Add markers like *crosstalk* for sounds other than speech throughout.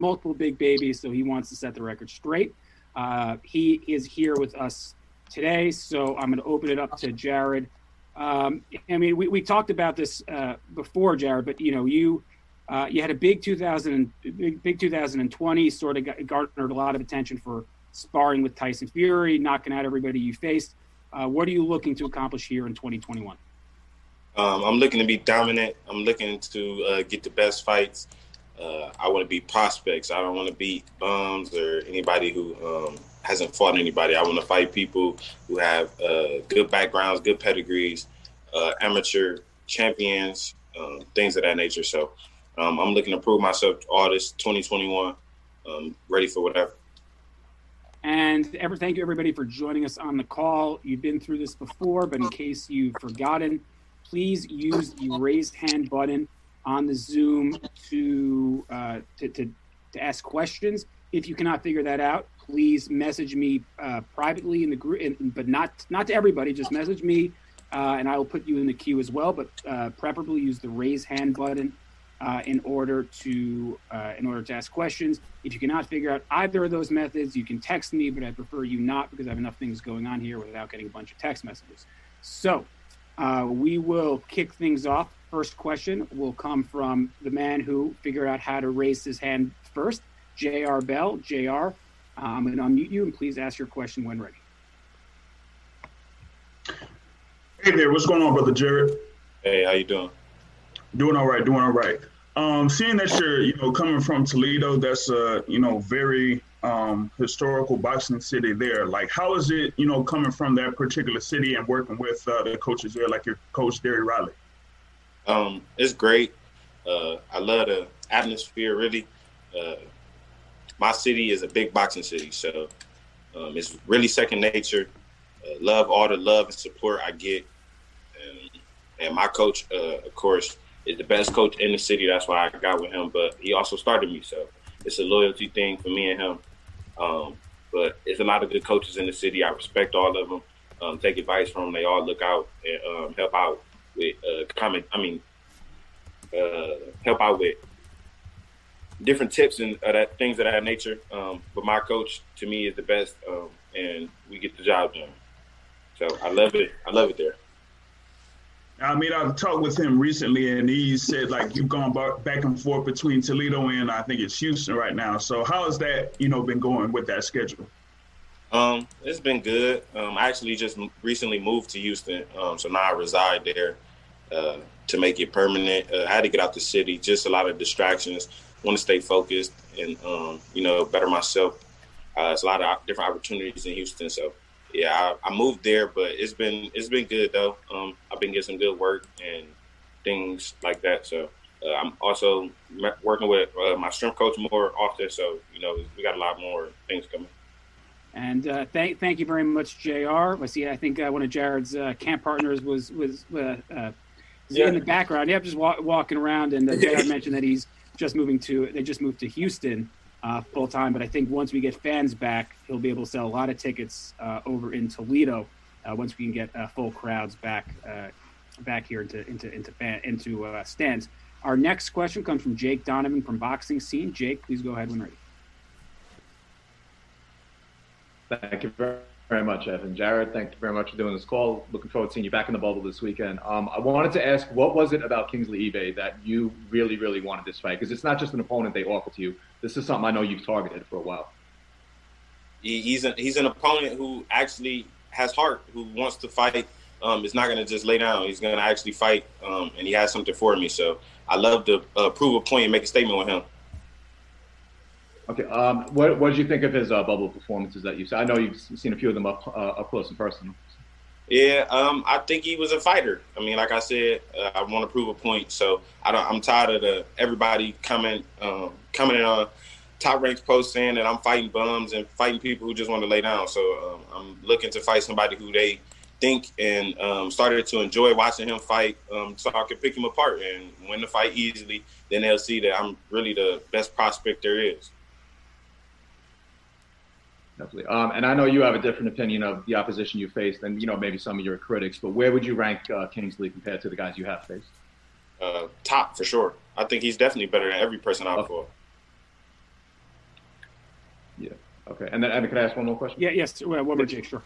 multiple big babies, so he wants to set the record straight. Uh, he is here with us today, so I'm going to open it up to Jared. Um, I mean, we, we talked about this uh, before, Jared, but you know, you uh, you had a big 2000 big, big 2020, sort of garnered a lot of attention for sparring with Tyson Fury, knocking out everybody you faced. Uh, what are you looking to accomplish here in 2021? Um, I'm looking to be dominant. I'm looking to uh, get the best fights. Uh, I want to be prospects. I don't want to beat bums or anybody who um, hasn't fought anybody. I want to fight people who have uh, good backgrounds, good pedigrees, uh, amateur champions, um, things of that nature. So um, I'm looking to prove myself all this 2021, um, ready for whatever. And ever thank you everybody for joining us on the call. You've been through this before, but in case you've forgotten, please use the raised hand button on the Zoom to, uh, to, to, to ask questions. If you cannot figure that out, please message me uh, privately in the group, but not not to everybody. Just message me, uh, and I will put you in the queue as well. But uh, preferably use the raise hand button uh, in order to uh, in order to ask questions. If you cannot figure out either of those methods, you can text me, but I prefer you not because I have enough things going on here without getting a bunch of text messages. So uh, we will kick things off. First question will come from the man who figured out how to raise his hand first, J.R. Bell. J.R., I'm going to unmute you and please ask your question when ready. Hey there, what's going on, brother Jared? Hey, how you doing? Doing all right, doing all right. Um, seeing that you're, you know, coming from Toledo, that's a, you know, very um, historical boxing city there. Like, how is it, you know, coming from that particular city and working with uh, the coaches there, like your coach Derry Riley? Um, it's great. Uh, I love the atmosphere. Really, uh, my city is a big boxing city, so um, it's really second nature. Uh, love all the love and support I get, and, and my coach, uh, of course, is the best coach in the city. That's why I got with him. But he also started me, so it's a loyalty thing for me and him. Um, but it's a lot of good coaches in the city. I respect all of them. Um, take advice from them. They all look out and um, help out with uh, comment. I mean, uh, help out with different tips and uh, that things of that nature. Um, but my coach to me is the best, um, and we get the job done. So I love it. I love it there. I mean, I've talked with him recently, and he said like you've gone back and forth between Toledo and I think it's Houston right now. So how has that you know been going with that schedule? Um, it's been good. Um, I actually just recently moved to Houston, um, so now I reside there uh, to make it permanent. Uh, I had to get out the city, just a lot of distractions. Want to stay focused and um, you know better myself. Uh, it's a lot of different opportunities in Houston, so yeah, I, I, moved there, but it's been it's been good though. Um, I've been getting some good work and things like that. So uh, I'm also working with uh, my strength coach more often. So you know, we got a lot more things coming. And uh, thank thank you very much, J.R. I see. I think uh, one of Jared's uh, camp partners was was uh, yeah. in the background. Yeah, just wa- walking around, and uh, J.R. *laughs* mentioned that he's just moving to. They just moved to Houston uh, full time. But I think once we get fans back, he'll be able to sell a lot of tickets uh, over in Toledo. Uh, once we can get uh, full crowds back uh, back here into into into fan, into stands. Our next question comes from Jake Donovan from Boxing Scene. Jake, please go ahead when ready. Thank you very very much, Evan. Jared, thank you very much for doing this call. Looking forward to seeing you back in the bubble this weekend. Um, I wanted to ask, what was it about Kingsley Ibeh that you really, really wanted this fight? Because it's not just an opponent they offer to you. This is something I know you've targeted for a while. He's an, he's an opponent who actually has heart, who wants to fight. Um, is not going to just lay down. He's going to actually fight, um, and he has something for me. So I love to uh, prove a point and make a statement with him. Okay. Um, what, what did you think of his uh, bubble performances that you've seen? I know you've seen a few of them up, uh, up close and personal. Yeah, um, I think he was a fighter. I mean, like I said, uh, I want to prove a point. So I don't. I'm tired of the everybody coming um, coming in on top ranked post saying that I'm fighting bums and fighting people who just want to lay down. So um, I'm looking to fight somebody who they think and um, started to enjoy watching him fight, um, so I can pick him apart and win the fight easily. Then they'll see that I'm really the best prospect there is. Definitely. Um, and I know you have a different opinion of the opposition you faced than you know maybe some of your critics. But where would you rank uh, Kingsley compared to the guys you have faced? Uh, top for sure. I think he's definitely better than every person I've fought. Okay, and then Evan, can I ask one more question? Yeah, yes, one more, Jake, sure.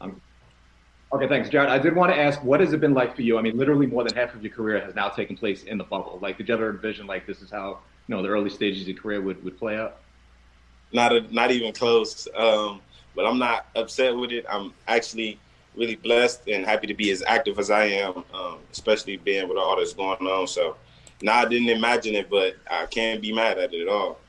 Um, okay, thanks, Jared. I did want to ask, what has it been like for you? I mean, literally more than half of your career has now taken place in the bubble. Like, did you ever envision like this is how you know the early stages of your career would, would play out? Not a, not even close. Um, but I'm not upset with it. I'm actually really blessed and happy to be as active as I am, um, especially being with all that's going on. So, now nah, I didn't imagine it, but I can't be mad at it at all.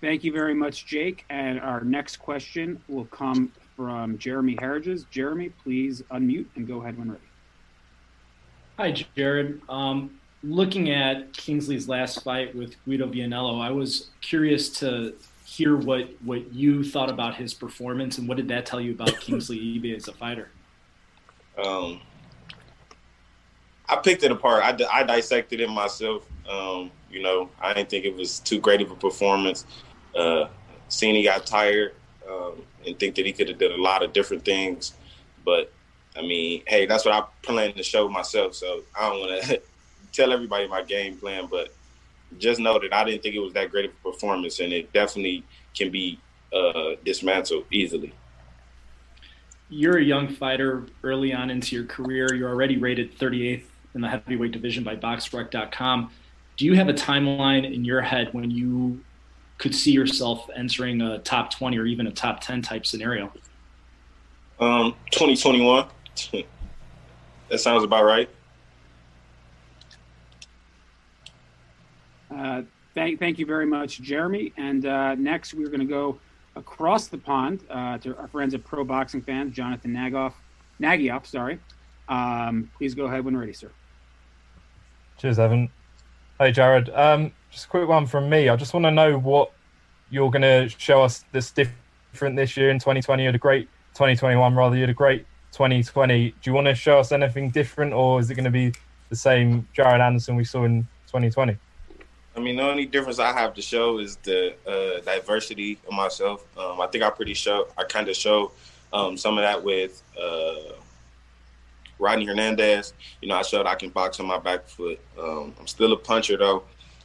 Thank you very much, Jake. And our next question will come from Jeremy Harriges. Jeremy, please unmute and go ahead when ready. Hi, Jared. Um, looking at Kingsley's last fight with Guido Vianello, I was curious to hear what, what you thought about his performance and what did that tell you about *coughs* Kingsley Ibeh as a fighter? Um, I picked it apart. I, I dissected it myself. Um, you know, I didn't think it was too great of a performance. Uh, seeing he got tired um, and think that he could have done a lot of different things. But I mean, hey, that's what I plan to show myself. So I don't want to *laughs* tell everybody my game plan, but just know that I didn't think it was that great of a performance, and it definitely can be uh, dismantled easily. You're a young fighter early on into your career. You're already rated 38th in the heavyweight division by BoxRec.com. Do you have a timeline in your head when you could see yourself entering a top 20 or even a top 10 type scenario? Um, 2021. *laughs* that sounds about right. Uh, thank, thank you very much, Jeremy. And uh, next, we're going to go across the pond uh, to our friends at Pro Boxing Fans, Jonathan Nagoff, Nagyoff, sorry. Um, please go ahead when ready, sir. Cheers, Evan. Hey, Jared. Um, just a quick one from me. I just want to know what you're going to show us this different this year in 2020. You had a great 2021, rather. You had a great 2020. Do you want to show us anything different, or is it going to be the same Jared Anderson we saw in 2020? I mean, the only difference I have to show is the uh, diversity of myself. Um, I think I pretty show. I kind of show um, some of that with uh, Rodney Hernandez. You know, I showed I can box on my back foot. Um, I'm still a puncher though.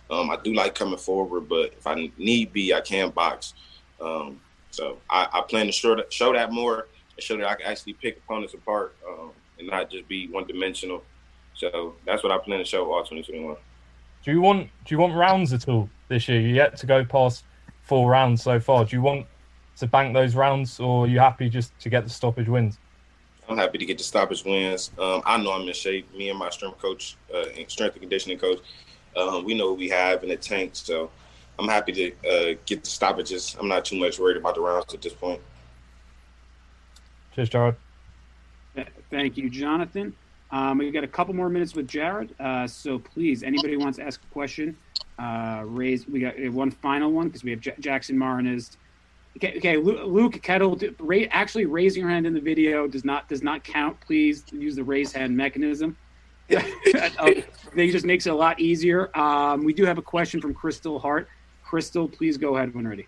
Um, I do like coming forward, but if I need be, I can box. Um, so I, I, plan to show that, show that more and show that I can actually pick opponents apart um, and not just be one dimensional. So that's what I plan to show all 2021. Do you want do you want rounds at all this year? You yet to go past four rounds so far. Do you want to bank those rounds, or are you happy just to get the stoppage wins? I'm happy to get the stoppage wins. Um, I know I'm in shape. Me and my strength coach, uh, strength and conditioning coach, um, we know what we have in the tank, so I'm happy to uh, get the stoppages. I'm not too much worried about the rounds at this point. Cheers, Jared. Thank you, Jonathan. Um, we've got a couple more minutes with Jared, uh, so please, anybody wants to ask a question, uh, raise. We got one final one because we have J- Jackson Martinez. Okay, okay, Luke Kettle. Actually, raising your hand in the video does not does not count. Please use the raise hand mechanism. I it *laughs* just makes it a lot easier. Um, we do have a question from Crystal Hart. Crystal, please go ahead when ready.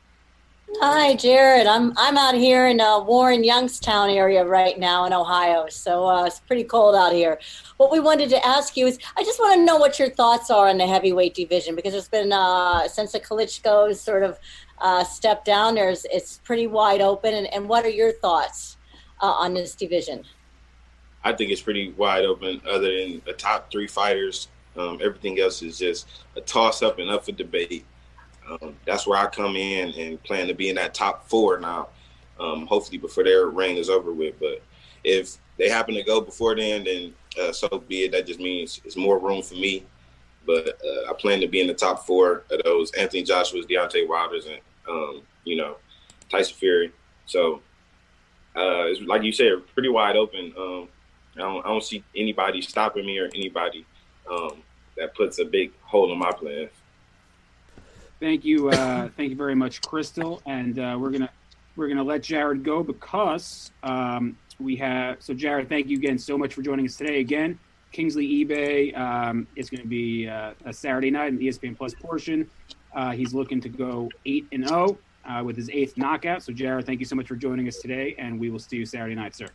Hi, Jared. I'm I'm out here in uh, Warren Youngstown area right now in Ohio, so uh, it's pretty cold out here. What we wanted to ask you is, I just want to know what your thoughts are on the heavyweight division because it's been uh, since the Klitschko's sort of uh, step down. There's it's pretty wide open, and, and what are your thoughts uh, on this division? I think it's pretty wide open. Other than the top three fighters, um, everything else is just a toss up and up for debate. Um, that's where I come in and plan to be in that top four now. Um, hopefully before their reign is over with. But if they happen to go before then, then uh, so be it. That just means it's more room for me. But uh, I plan to be in the top four of those Anthony Joshua's, Deontay Wilder's, and um, you know Tyson Fury. So uh, it's like you said, pretty wide open. Um, I don't, I don't see anybody stopping me or anybody um, that puts a big hole in my plans. Thank you, uh, thank you very much, Crystal. And uh, we're gonna we're gonna let Jared go because um, we have. So, Jared, thank you again so much for joining us today. Again, Kingsley Ibeh um, is going to be uh, a Saturday night in the ESPN Plus portion. Uh, he's looking to go eight and zero oh, uh, with his eighth knockout. So, Jared, thank you so much for joining us today, and we will see you Saturday night, sir.